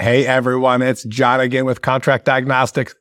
Hey everyone, it's Jon again with Contract Diagnostics.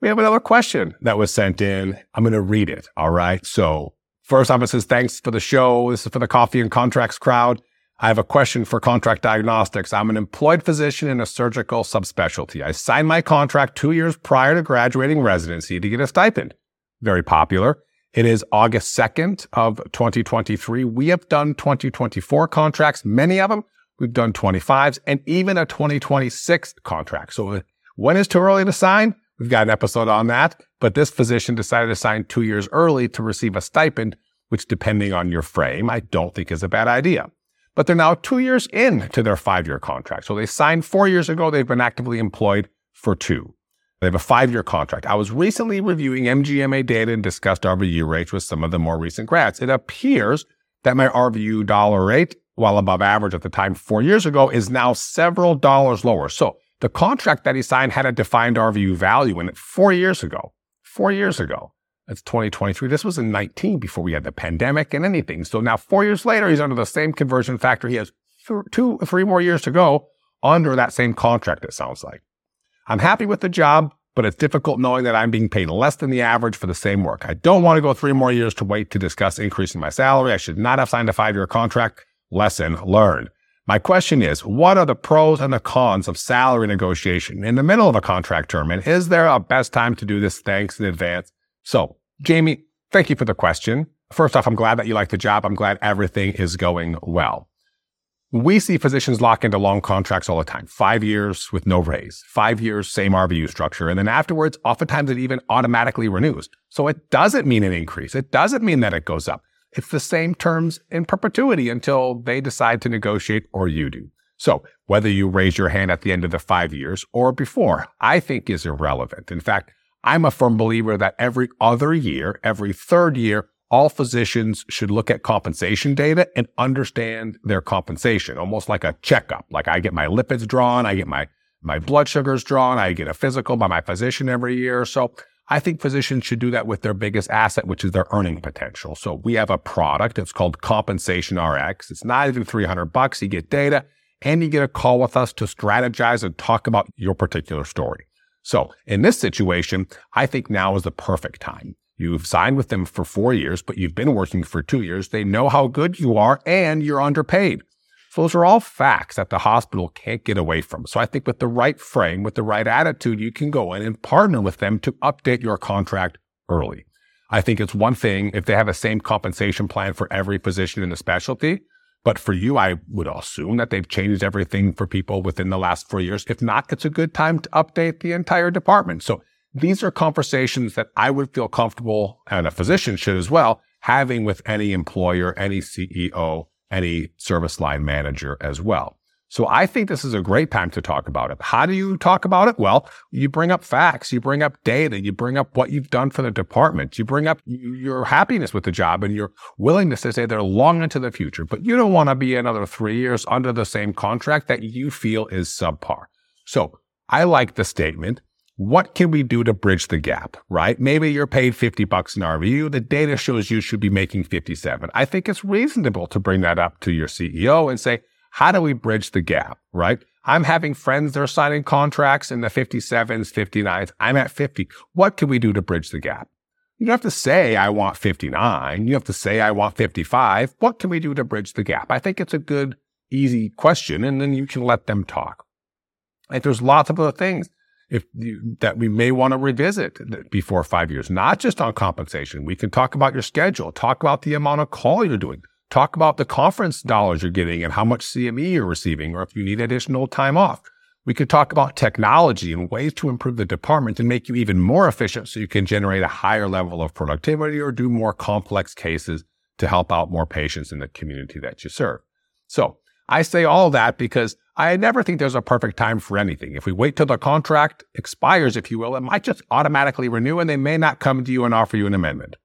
We have another question that was sent in. I'm going to read it. All right. So first off, it says, thanks for the show. This is for the coffee and contracts crowd. I have a question for contract diagnostics. I'm an employed physician in a surgical subspecialty. I signed my contract two years prior to graduating residency to get a stipend. Very popular. It is August 2nd of 2023. We have done 2024 contracts, many of them We've done 25s and even a 2026 contract. So uh, when is too early to sign? We've got an episode on that. But this physician decided to sign two years early to receive a stipend, which depending on your frame, I don't think is a bad idea. But they're now two years in to their five year contract. So they signed four years ago. They've been actively employed for two. They have a five year contract. I was recently reviewing MGMA data and discussed RVU rates with some of the more recent grads. It appears that my RVU dollar rate while above average at the time four years ago, is now several dollars lower. So the contract that he signed had a defined RVU value in it four years ago. Four years ago. That's 2023. This was in 19 before we had the pandemic and anything. So now four years later, he's under the same conversion factor. He has th- two, three more years to go under that same contract, it sounds like. I'm happy with the job, but it's difficult knowing that I'm being paid less than the average for the same work. I don't want to go three more years to wait to discuss increasing my salary. I should not have signed a five year contract. Lesson learned. My question is, what are the pros and the cons of salary negotiation in the middle of a contract term? And is there a best time to do this? Thanks in advance. So, Jamie, thank you for the question. First off, I'm glad that you like the job. I'm glad everything is going well. We see physicians lock into long contracts all the time. Five years with no raise, five years, same RVU structure. And then afterwards, oftentimes it even automatically renews. So it doesn't mean an increase. It doesn't mean that it goes up. It's the same terms in perpetuity until they decide to negotiate or you do. So whether you raise your hand at the end of the five years or before, I think is irrelevant. In fact, I'm a firm believer that every other year, every third year, all physicians should look at compensation data and understand their compensation, almost like a checkup. Like I get my lipids drawn, I get my, my blood sugars drawn, I get a physical by my physician every year. So I think physicians should do that with their biggest asset, which is their earning potential. So we have a product. It's called Compensation RX. It's not even 300 bucks. You get data and you get a call with us to strategize and talk about your particular story. So in this situation, I think now is the perfect time. You've signed with them for four years, but you've been working for two years. They know how good you are and you're underpaid. So those are all facts that the hospital can't get away from. So I think with the right frame, with the right attitude, you can go in and partner with them to update your contract early. I think it's one thing if they have the same compensation plan for every position in the specialty. But for you, I would assume that they've changed everything for people within the last four years. If not, it's a good time to update the entire department. So these are conversations that I would feel comfortable and a physician should as well having with any employer, any CEO any service line manager as well. So I think this is a great time to talk about it. How do you talk about it? Well, you bring up facts, you bring up data, you bring up what you've done for the department, you bring up your happiness with the job and your willingness to say they're long into the future, but you don't want to be another three years under the same contract that you feel is subpar. So I like the statement what can we do to bridge the gap, right? Maybe you're paid 50 bucks an RVU. The data shows you should be making 57. I think it's reasonable to bring that up to your CEO and say, how do we bridge the gap, right? I'm having friends that are signing contracts in the 57s, 59s. I'm at 50. What can we do to bridge the gap? You don't have to say, I want 59. You have to say, I want 55. What can we do to bridge the gap? I think it's a good, easy question, and then you can let them talk. Like there's lots of other things if that we may want to revisit before five years, not just on compensation. We can talk about your schedule, talk about the amount of call you're doing, talk about the conference dollars you're getting and how much CME you're receiving, or if you need additional time off. We could talk about technology and ways to improve the department and make you even more efficient so you can generate a higher level of productivity or do more complex cases to help out more patients in the community that you serve. So I say all that because I never think there's a perfect time for anything. If we wait till the contract expires, if you will, it might just automatically renew and they may not come to you and offer you an amendment.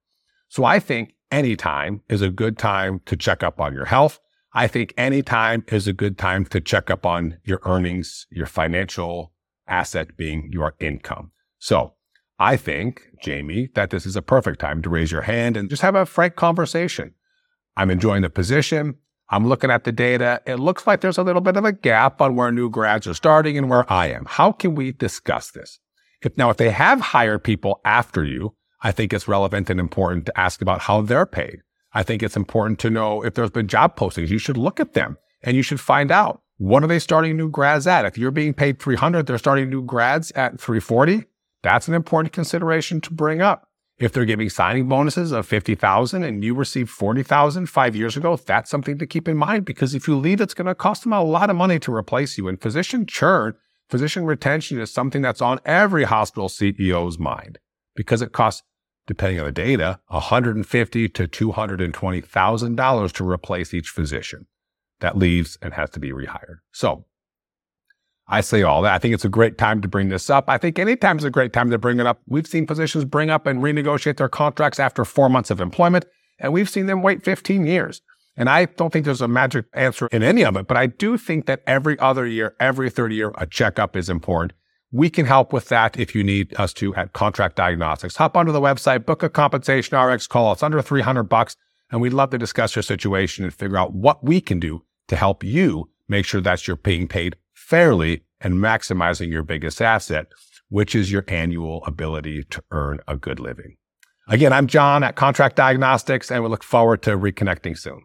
So I think any time is a good time to check up on your health. I think any time is a good time to check up on your earnings, your financial asset being your income. So I think, Jamie, that this is a perfect time to raise your hand and just have a frank conversation. I'm enjoying the position. I'm looking at the data. It looks like there's a little bit of a gap on where new grads are starting and where I am. How can we discuss this? If now, if they have hired people after you, I think it's relevant and important to ask about how they're paid. I think it's important to know if there's been job postings. You should look at them and you should find out what are they starting new grads at? If you're being paid 300, they're starting new grads at 340. That's an important consideration to bring up. If they're giving signing bonuses of 50,000 and you received 40,000 five years ago, that's something to keep in mind because if you leave, it's going to cost them a lot of money to replace you. And physician churn, physician retention is something that's on every hospital CEO's mind because it costs, depending on the data, 150 to $220,000 to replace each physician that leaves and has to be rehired. So I say all that. I think it's a great time to bring this up. I think any time is a great time to bring it up. We've seen physicians bring up and renegotiate their contracts after four months of employment, and we've seen them wait 15 years. And I don't think there's a magic answer in any of it, but I do think that every other year, every third year, a checkup is important. We can help with that if you need us to at Contract Diagnostics. Hop onto the website, book a compensation RX call. It's under 300 bucks, and we'd love to discuss your situation and figure out what we can do to help you make sure that you're being paid fairly and maximizing your biggest asset, which is your annual ability to earn a good living. Again, I'm Jon at Contract Diagnostics, and we look forward to reconnecting soon.